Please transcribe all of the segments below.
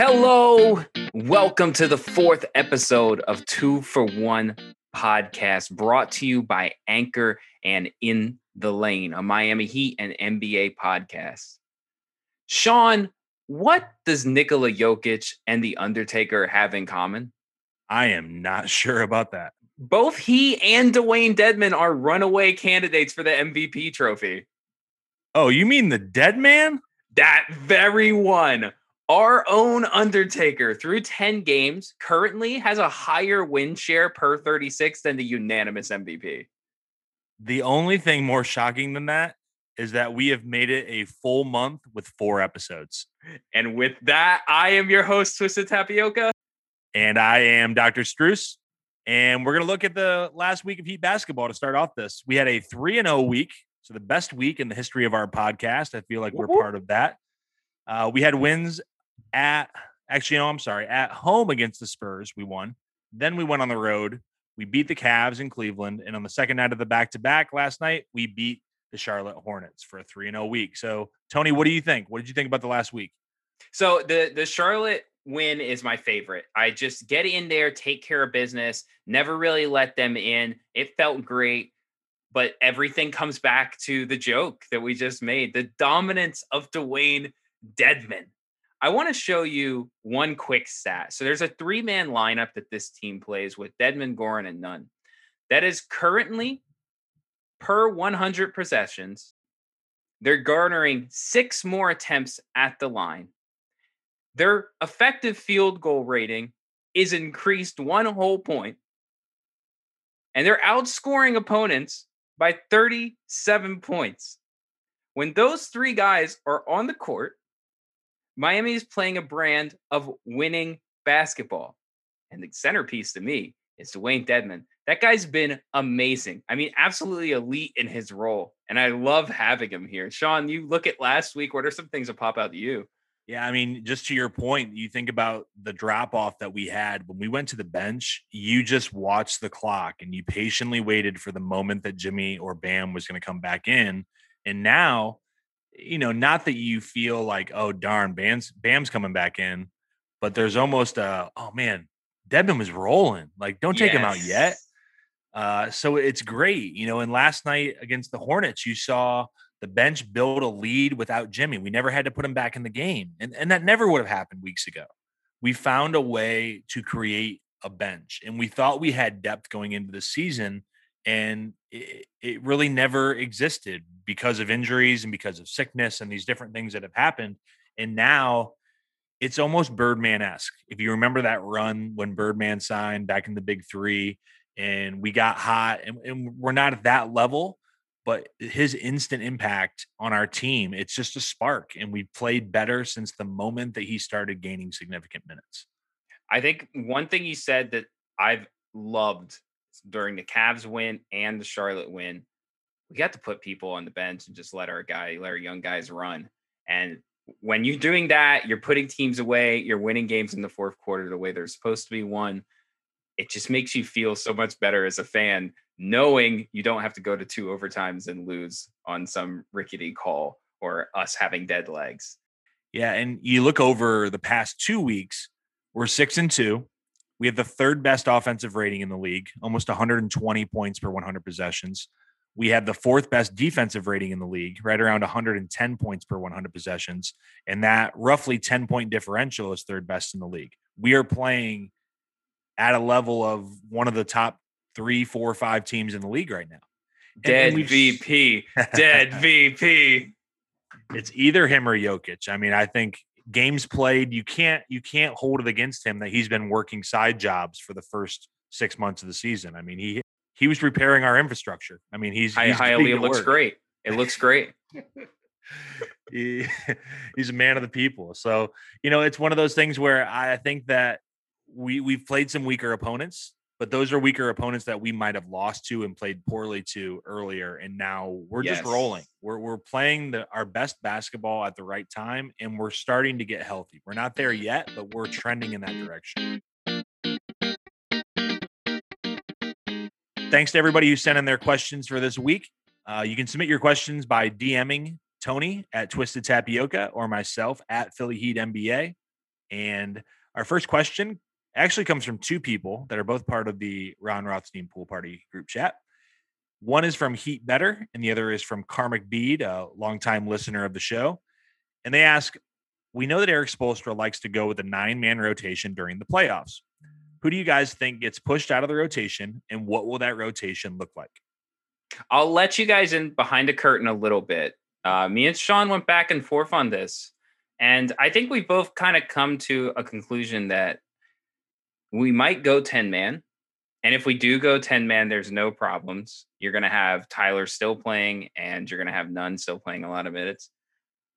Hello, welcome to the fourth episode of Two for One podcast, brought to you by Anchor and In the Lane, a Miami Heat and NBA podcast. Sean, what does Nikola Jokic and The Undertaker have in common? I am not sure about that. Both he and Dwayne Dedmon are runaway candidates for the MVP trophy. Oh, you mean the dead man? That very one. Our own Undertaker, through 10 games, currently has a higher win share per 36 than the unanimous MVP. The only thing more shocking than that is that we have made it a full month with four episodes. And with that, I am your host, Twisted Tapioca. And I am Dr. Struess. And we're going to look at the last week of Heat basketball to start off this. We had a 3 and 0 week. So, the best week in the history of our podcast. I feel like we're part of that. Uh, we had wins at, actually, no, I'm sorry, at home against the Spurs. We won. Then we went on the road. We beat the Cavs in Cleveland. And on the second night of the back to back last night, we beat the Charlotte Hornets for a 3 0 week. So, Tony, what do you think? What did you think about the last week? So, the, the Charlotte win is my favorite. I just get in there, take care of business, never really let them in. It felt great, but everything comes back to the joke that we just made the dominance of Dwayne Dedmon. I want to show you one quick stat. So there's a three man lineup that this team plays with Dedmon, Goran, and Nunn. That is currently per 100 possessions. They're garnering six more attempts at the line their effective field goal rating is increased one whole point, and they're outscoring opponents by 37 points. When those three guys are on the court, Miami is playing a brand of winning basketball. And the centerpiece to me is Dewayne Dedmon. That guy's been amazing. I mean, absolutely elite in his role. And I love having him here. Sean, you look at last week. What are some things that pop out to you? Yeah, I mean, just to your point, you think about the drop off that we had when we went to the bench. You just watched the clock and you patiently waited for the moment that Jimmy or Bam was going to come back in. And now, you know, not that you feel like, oh darn, Bam's Bam's coming back in, but there's almost a, oh man, Dedmon was rolling. Like, don't take yes. him out yet. Uh, so it's great, you know. And last night against the Hornets, you saw the bench build a lead without Jimmy. We never had to put him back in the game. And, and that never would have happened weeks ago. We found a way to create a bench and we thought we had depth going into the season. And it, really never existed because of injuries and because of sickness and these different things that have happened. And now it's almost Birdman esque. If you remember that run when Birdman signed back in the big three and we got hot and, and we're not at that level but his instant impact on our team, it's just a spark. And we've played better since the moment that he started gaining significant minutes. I think one thing he said that I've loved during the Cavs win and the Charlotte win, we got to put people on the bench and just let our guy, let our young guys run. And when you're doing that, you're putting teams away, you're winning games in the fourth quarter the way they're supposed to be won. It just makes you feel so much better as a fan knowing you don't have to go to two overtimes and lose on some rickety call or us having dead legs. Yeah, and you look over the past two weeks, we're six and two. We have the third best offensive rating in the league, almost 120 points per 100 possessions. We have the fourth best defensive rating in the league, right around 110 points per 100 possessions. And that roughly 10 point differential is third best in the league. We are playing at a level of one of the top three, four, five teams in the league right now. Dead VP, dead VP. It's either him or Jokic. I mean, I think games played, you can't you can't hold it against him that he's been working side jobs for the first six months of the season. I mean, he he was repairing our infrastructure. I mean, he's, he's highly it looks great. It looks great. he, he's a man of the people. So, you know, it's one of those things where I think that we we've played some weaker opponents but those are weaker opponents that we might have lost to and played poorly to earlier. And now we're yes. just rolling. We're we're playing the, our best basketball at the right time, and we're starting to get healthy. We're not there yet, but we're trending in that direction. Thanks to everybody who sent in their questions for this week. Uh, you can submit your questions by DMing Tony at Twisted Tapioca or myself at Philly Heat NBA. And our first question actually comes from two people that are both part of the Ron Rothstein Pool Party group chat. One is from Heat Better, and the other is from Karmic Bead, a longtime listener of the show. And they ask, We know that Erik Spoelstra likes to go with a nine man rotation during the playoffs. Who do you guys think gets pushed out of the rotation, and what will that rotation look like? I'll let you guys in behind the curtain a little bit. Uh, me and Sean went back and forth on this, and I think we both kind of come to a conclusion that we might go 10 man. And if we do go 10 man, there's no problems. You're going to have Tyler still playing, and you're going to have Nunn still playing a lot of minutes.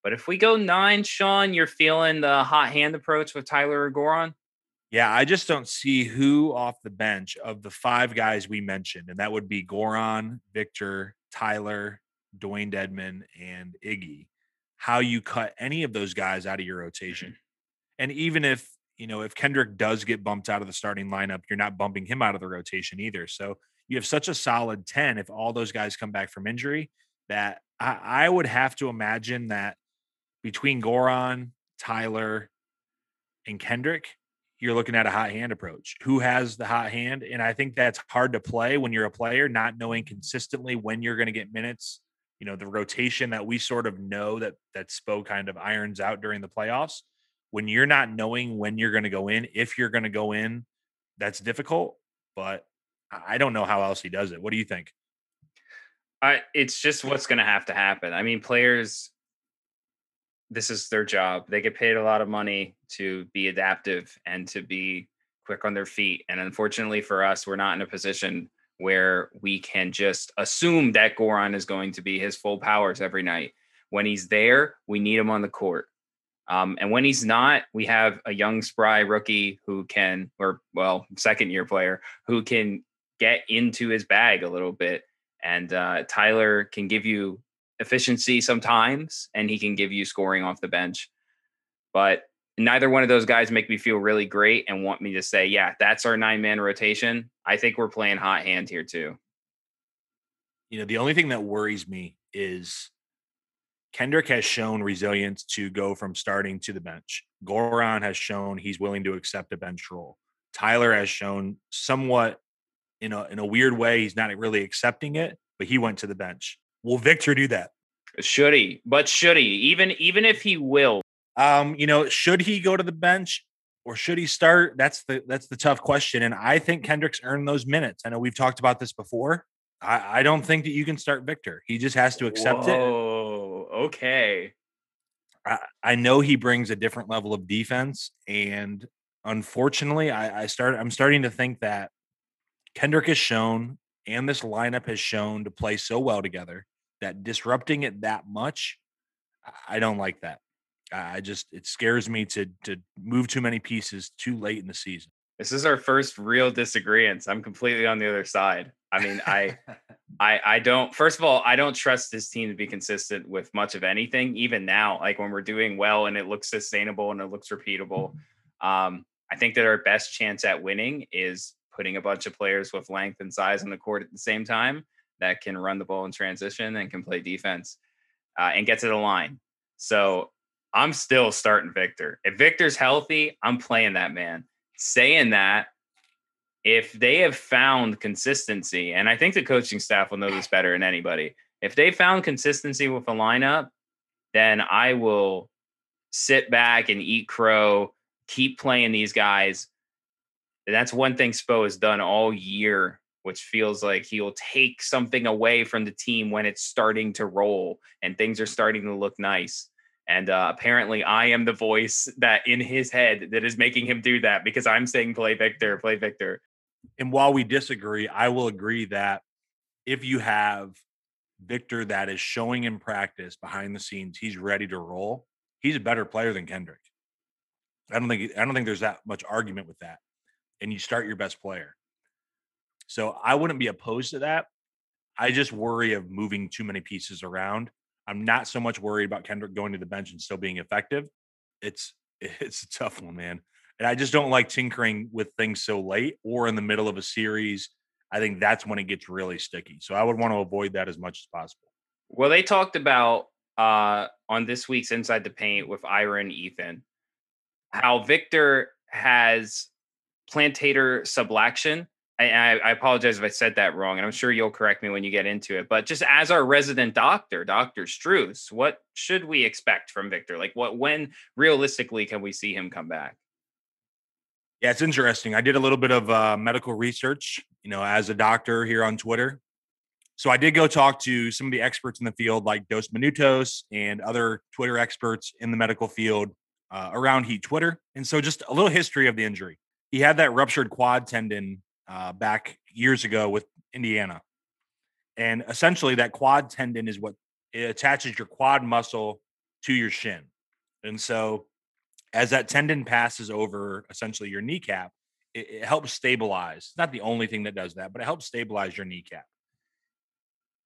But if we go nine, Sean, you're feeling the hot hand approach with Tyler or Goran? Yeah, I just don't see who off the bench of the five guys we mentioned, and that would be Goran, Victor, Tyler, Dwayne Dedmon, and Iggy, how you cut any of those guys out of your rotation. Mm-hmm. And even if, you know, if Kendrick does get bumped out of the starting lineup, you're not bumping him out of the rotation either. So you have such a solid 10 if all those guys come back from injury that I, I would have to imagine that between Goran, Tyler, and Kendrick, you're looking at a hot hand approach. Who has the hot hand? And I think that's hard to play when you're a player, not knowing consistently when you're going to get minutes. You know, the rotation that we sort of know that that Spo kind of irons out during the playoffs. When you're not knowing when you're going to go in, if you're going to go in, that's difficult. But I don't know how else he does it. What do you think? I, it's just what's going to have to happen. I mean, players this is their job. They get paid a lot of money to be adaptive and to be quick on their feet. And unfortunately for us, we're not in a position where we can just assume that Goran is going to be his full powers every night. When he's there, we need him on the court. Um, and when he's not, we have a young, spry rookie who can, or well, second year player who can get into his bag a little bit. And uh, Tyler can give you efficiency sometimes, and he can give you scoring off the bench. But neither one of those guys make me feel really great and want me to say, yeah, that's our nine man rotation. I think we're playing hot hand here too. You know, the only thing that worries me is Kendrick has shown resilience to go from starting to the bench. Goran has shown he's willing to accept a bench role. Tyler has shown somewhat in a in a weird way he's not really accepting it, but he went to the bench. Will Victor do that? Should he? But should he? Even even if he will. Um, you know, should he go to the bench or should he start? That's the that's the tough question. And I think Kendrick's earned those minutes. I know we've talked about this before. I, I don't think that you can start Victor. He just has to accept Whoa, it. Okay. I, I know he brings a different level of defense, and unfortunately, I, I start I'm starting to think that Kendrick has shown and this lineup has shown to play so well together that disrupting it that much, I don't like that. I just it scares me to to move too many pieces too late in the season. This is our first real disagreement. I'm completely on the other side. I mean, I I I don't first of all, I don't trust this team to be consistent with much of anything, even now, like when we're doing well and it looks sustainable and it looks repeatable. Um, I think that our best chance at winning is putting a bunch of players with length and size on the court at the same time that can run the ball in transition and can play defense uh, and get to the line. So I'm still starting Victor. If Victor's healthy, I'm playing that man. Saying that, if they have found consistency, and I think the coaching staff will know this better than anybody, if they found consistency with a lineup, then I will sit back and eat crow, keep playing these guys and that's one thing Spo has done all year, which feels like he'll take something away from the team when it's starting to roll and things are starting to look nice. And uh, apparently, I am the voice that in his head that is making him do that because I'm saying play Victor, play Victor. And while we disagree, I will agree that if you have Victor that is showing in practice behind the scenes, he's ready to roll. He's a better player than Kendrick. I don't think I don't think there's that much argument with that and you start your best player. So I wouldn't be opposed to that. I just worry of moving too many pieces around. I'm not so much worried about Kendrick going to the bench and still being effective. It's it's a tough one, man. And I just don't like tinkering with things so late or in the middle of a series. I think that's when it gets really sticky. So I would want to avoid that as much as possible. Well, they talked about uh, on this week's Inside the Paint with Ira and Ethan how Victor has plantator subluxation. I, I, apologize if I said that wrong, and I'm sure you'll correct me when you get into it. But just as our resident doctor, Doctor Struess, what should we expect from Victor? Like, what when realistically can we see him come back? Yeah, it's interesting. I did a little bit of uh, medical research, you know, as a doctor here on Twitter. So I did go talk to some of the experts in the field, like Dos Minutos and other Twitter experts in the medical field uh, around Heat Twitter. And so just a little history of the injury. He had that ruptured quad tendon uh, back years ago with Indiana. And essentially, that quad tendon is what it attaches your quad muscle to your shin. And so, as that tendon passes over essentially your kneecap, it, it helps stabilize. It's not the only thing that does that, but it helps stabilize your kneecap.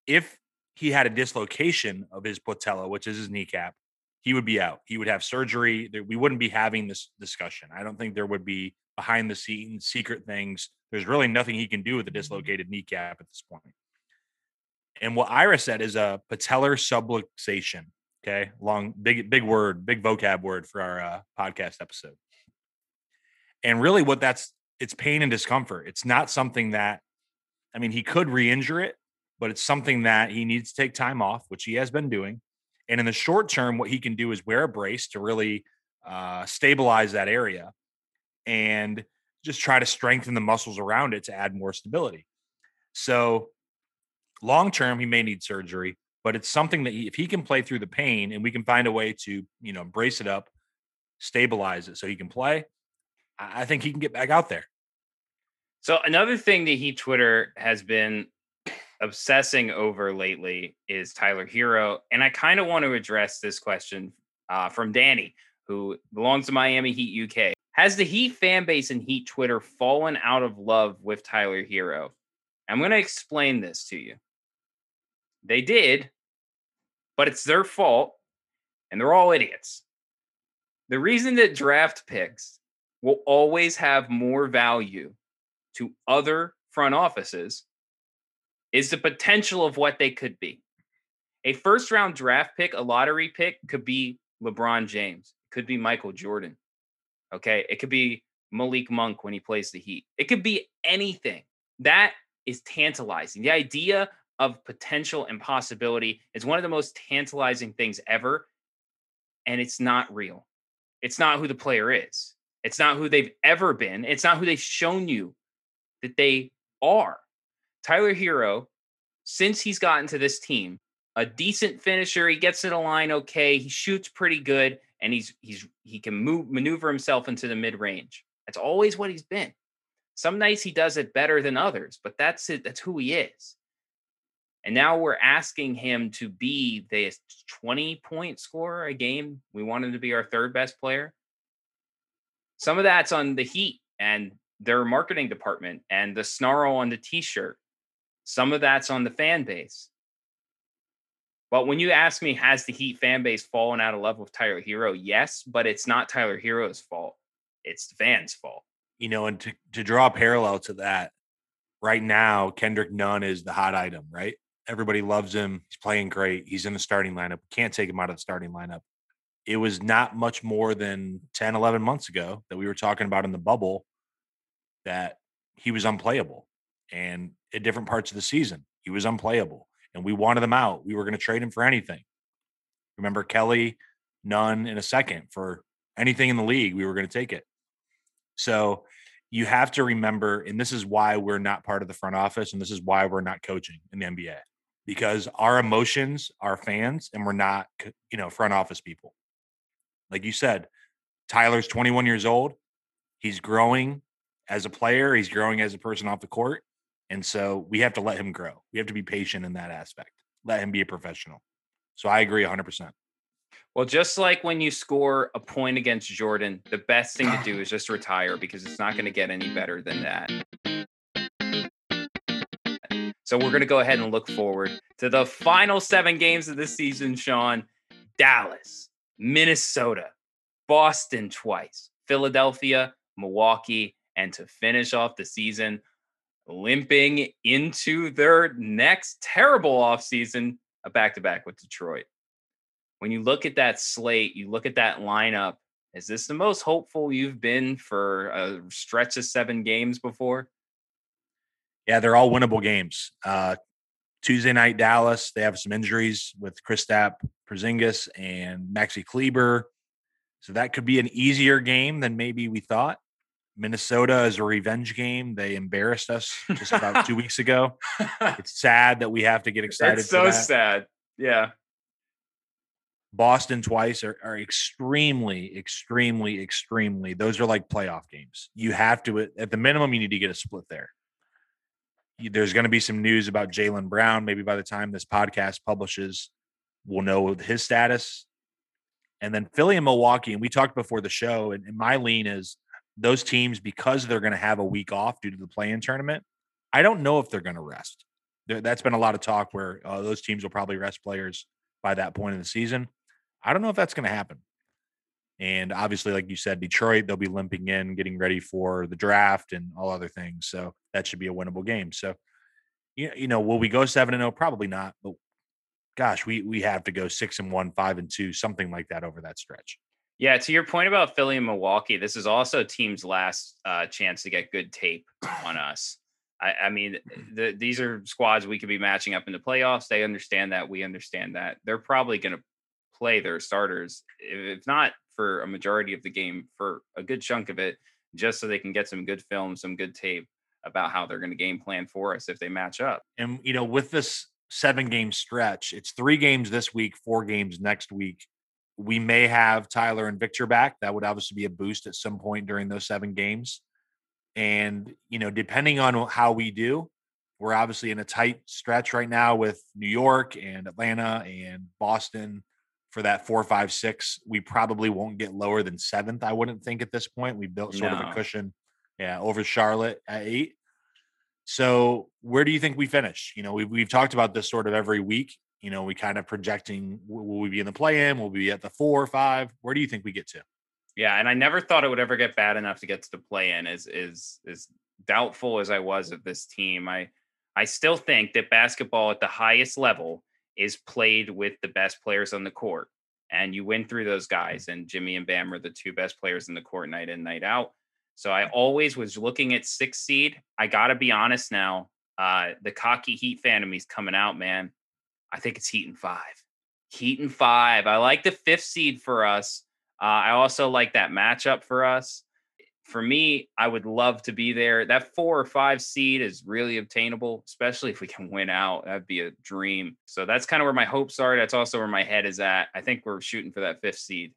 If he had a dislocation of his patella, which is his kneecap, he would be out. He would have surgery. We wouldn't be having this discussion. I don't think there would be behind the scenes secret things there's really nothing he can do with a mm-hmm. dislocated kneecap at this point. And what Ira said is a patellar subluxation. Okay, long, big, big word, big vocab word for our uh, podcast episode. And really, what that's it's pain and discomfort. It's not something that, I mean, he could re-injure it, but it's something that he needs to take time off, which he has been doing. And in the short term, what he can do is wear a brace to really uh, stabilize that area. And just try to strengthen the muscles around it to add more stability. So, long term, he may need surgery, but it's something that he, if he can play through the pain and we can find a way to, you know, brace it up, stabilize it so he can play, I think he can get back out there. So, another thing that he Twitter has been obsessing over lately is Tyler Herro. And I kind of want to address this question uh, from Danny, who belongs to Miami Heat UK. Has the Heat fan base and Heat Twitter fallen out of love with Tyler Herro? I'm going to explain this to you. They did, but it's their fault, and they're all idiots. The reason that draft picks will always have more value to other front offices is the potential of what they could be. A first round draft pick, a lottery pick, could be LeBron James, could be Michael Jordan, Okay. It could be Malik Monk when he plays the Heat. It could be anything. That is tantalizing. The idea of potential and possibility is one of the most tantalizing things ever. And it's not real. It's not who the player is. It's not who they've ever been. It's not who they've shown you that they are. Tyler Herro, since he's gotten to this team, a decent finisher. He gets in a line okay. He shoots pretty good and he's he's he can move maneuver himself into the mid range. That's always what he's been. Some nights he does it better than others, but that's it. That's who he is. And now we're asking him to be the 20 point scorer a game. We want him to be our third best player. Some of that's on the Heat and their marketing department and the snarl on the t shirt. Some of that's on the fan base. But when you ask me, has the Heat fan base fallen out of love with Tyler Herro? Yes, but it's not Tyler Herro's fault. It's the fans' fault. You know, and to, to draw a parallel to that, right now, Kendrick Nunn is the hot item, right? Everybody loves him. He's playing great. He's in the starting lineup. Can't take him out of the starting lineup. It was not much more than 10, 11 months ago that we were talking about in the bubble that he was unplayable. And at different parts of the season, he was unplayable and we wanted them out. We were going to trade him for anything. Remember Kelly, none in a second for anything in the league. We were going to take it. So you have to remember, and this is why we're not part of the front office, and this is why we're not coaching in the NBA because our emotions are fans, and we're not, you know, front office people. Like you said, Tyler's 21 years old. He's growing as a player. He's growing as a person off the court. And so we have to let him grow. We have to be patient in that aspect. Let him be a professional. So I agree 100%. Well, just like when you score a point against Jordan, the best thing to do is just retire because it's not going to get any better than that. So we're going to go ahead and look forward to the final seven games of the season, Sean. Dallas, Minnesota, Boston twice, Philadelphia, Milwaukee, and to finish off the season, limping into their next terrible offseason, a back to back with Detroit. When you look at that slate, you look at that lineup, is this the most hopeful you've been for a stretch of seven games before? Yeah, they're all winnable games. Uh, Tuesday night, Dallas. They have some injuries with Kristaps Porzingis and Maxi Kleber, so that could be an easier game than maybe we thought. Minnesota is a revenge game. They embarrassed us just about two weeks ago. It's sad that we have to get excited. It's so sad. Yeah. Boston twice are, are extremely, extremely, extremely. Those are like playoff games. You have to, at the minimum, you need to get a split there. There's going to be some news about Jaylen Brown. Maybe by the time this podcast publishes, we'll know his status. And then Philly and Milwaukee. And we talked before the show, and, and my lean is those teams, because they're going to have a week off due to the play in tournament, I don't know if they're going to rest. That's been a lot of talk where uh, those teams will probably rest players by that point in the season. I don't know if that's going to happen. And obviously, like you said, Detroit, they'll be limping in, getting ready for the draft and all other things. So that should be a winnable game. So, you know, will we go seven and zero? Oh? Probably not. But gosh, we we have to go six and one, five and two, something like that over that stretch. Yeah, to your point about Philly and Milwaukee, this is also team's last uh, chance to get good tape on us. I, I mean, the, these are squads we could be matching up in the playoffs. They understand that. We understand that. They're probably going to play their starters, if not for a majority of the game, for a good chunk of it, just so they can get some good film, some good tape about how they're going to game plan for us if they match up. And, you know, with this seven game stretch, it's three games this week, four games next week. We may have Tyler and Victor back. That would obviously be a boost at some point during those seven games. And, you know, depending on how we do, we're obviously in a tight stretch right now with New York and Atlanta and Boston for that four, five, six. We probably won't get lower than seventh. I wouldn't think at this point. We built sort no. of a cushion, yeah, over Charlotte at eight. So where do you think we finish? You know, we've we've talked about this sort of every week. You know, we kind of projecting will we be in the play in? Will we be at the four or five? Where do you think we get to? Yeah, and I never thought it would ever get bad enough to get to the play in. Is is is doubtful as I was of this team. I I still think that basketball at the highest level is played with the best players on the court. And you win through those guys. And Jimmy and Bam are the two best players in the court night in, night out. So I always was looking at six seed. I got to be honest now. Uh, the cocky Heat fan of coming out, man. I think it's Heat and five. Heat and five. I like the fifth seed for us. Uh, I also like that matchup for us for me, I would love to be there. That four or five seed is really obtainable, especially if we can win out. That'd be a dream. So that's kind of where my hopes are. That's also where my head is at. I think we're shooting for that fifth seed.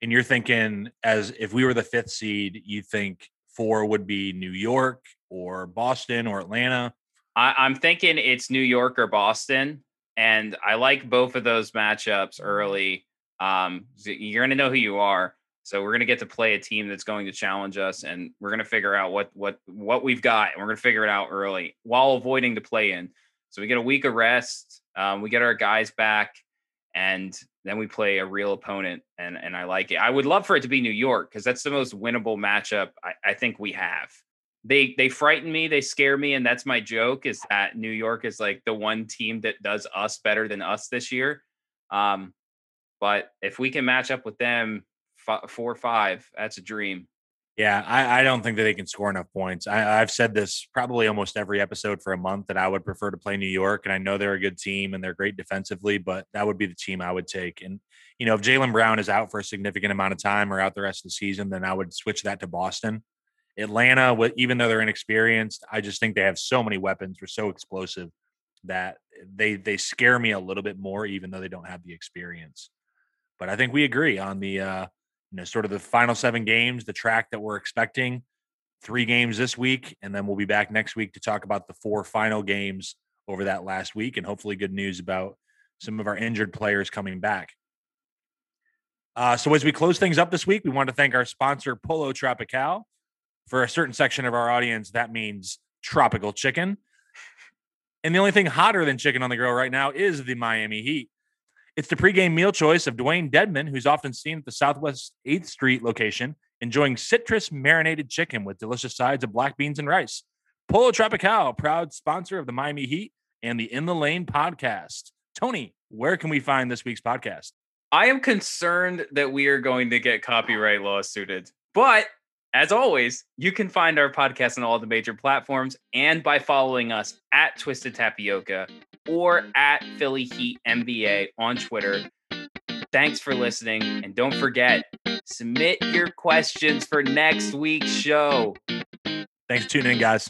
And you're thinking, as if we were the fifth seed, you think four would be New York or Boston or Atlanta? I, am thinking it's New York or Boston. And I like both of those matchups early. Um, you're going to know who you are. So we're going to get to play a team that's going to challenge us, and we're going to figure out what what what we've got, and we're going to figure it out early while avoiding the play in. So we get a week of rest, um, we get our guys back, and then we play a real opponent, and and I like it. I would love for it to be New York because that's the most winnable matchup I, I think we have. They they frighten me, they scare me, and that's my joke. Is that New York is like the one team that does us better than us this year. Um, but if we can match up with them f- four or five. That's a dream. Yeah, I, I, don't think that they can score enough points. I, i've said this probably almost every episode for a month that I would prefer to play New York, and I know they're a good team and they're great defensively, but that would be the team I would take. And you know, if Jaylen Brown is out for a significant amount of time or out the rest of the season, then I would switch that to Boston. Atlanta, even though they're inexperienced, I just think they have so many weapons. They're so explosive that they they scare me a little bit more, even though they don't have the experience. But I think we agree on the uh, you know, sort of the final seven games, the track that we're expecting, three games this week, and then we'll be back next week to talk about the four final games over that last week, and hopefully good news about some of our injured players coming back. Uh, so as we close things up this week, we want to thank our sponsor, Pollo Tropical. For a certain section of our audience, that means tropical chicken. And the only thing hotter than chicken on the grill right now is the Miami Heat. It's the pregame meal choice of Dwayne Dedmon, who's often seen at the Southwest 8th Street location, enjoying citrus marinated chicken with delicious sides of black beans and rice. Pollo Tropical, proud sponsor of the Miami Heat and the In the Lane podcast. Tony, where can we find this week's podcast? I am concerned that we are going to get copyright lawsuited. But as always, you can find our podcast on all the major platforms and by following us at Twisted Tapioca or at Philly Heat NBA on Twitter. Thanks for listening. And don't forget, submit your questions for next week's show. Thanks for tuning in, guys.